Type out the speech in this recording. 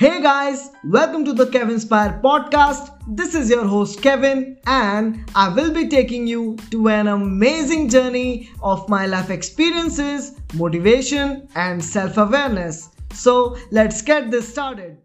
Hey guys, welcome to the Kevin Spire podcast. This is your host Kevin, and I will be taking you to an amazing journey of my life experiences, motivation, and self awareness. So, let's get this started.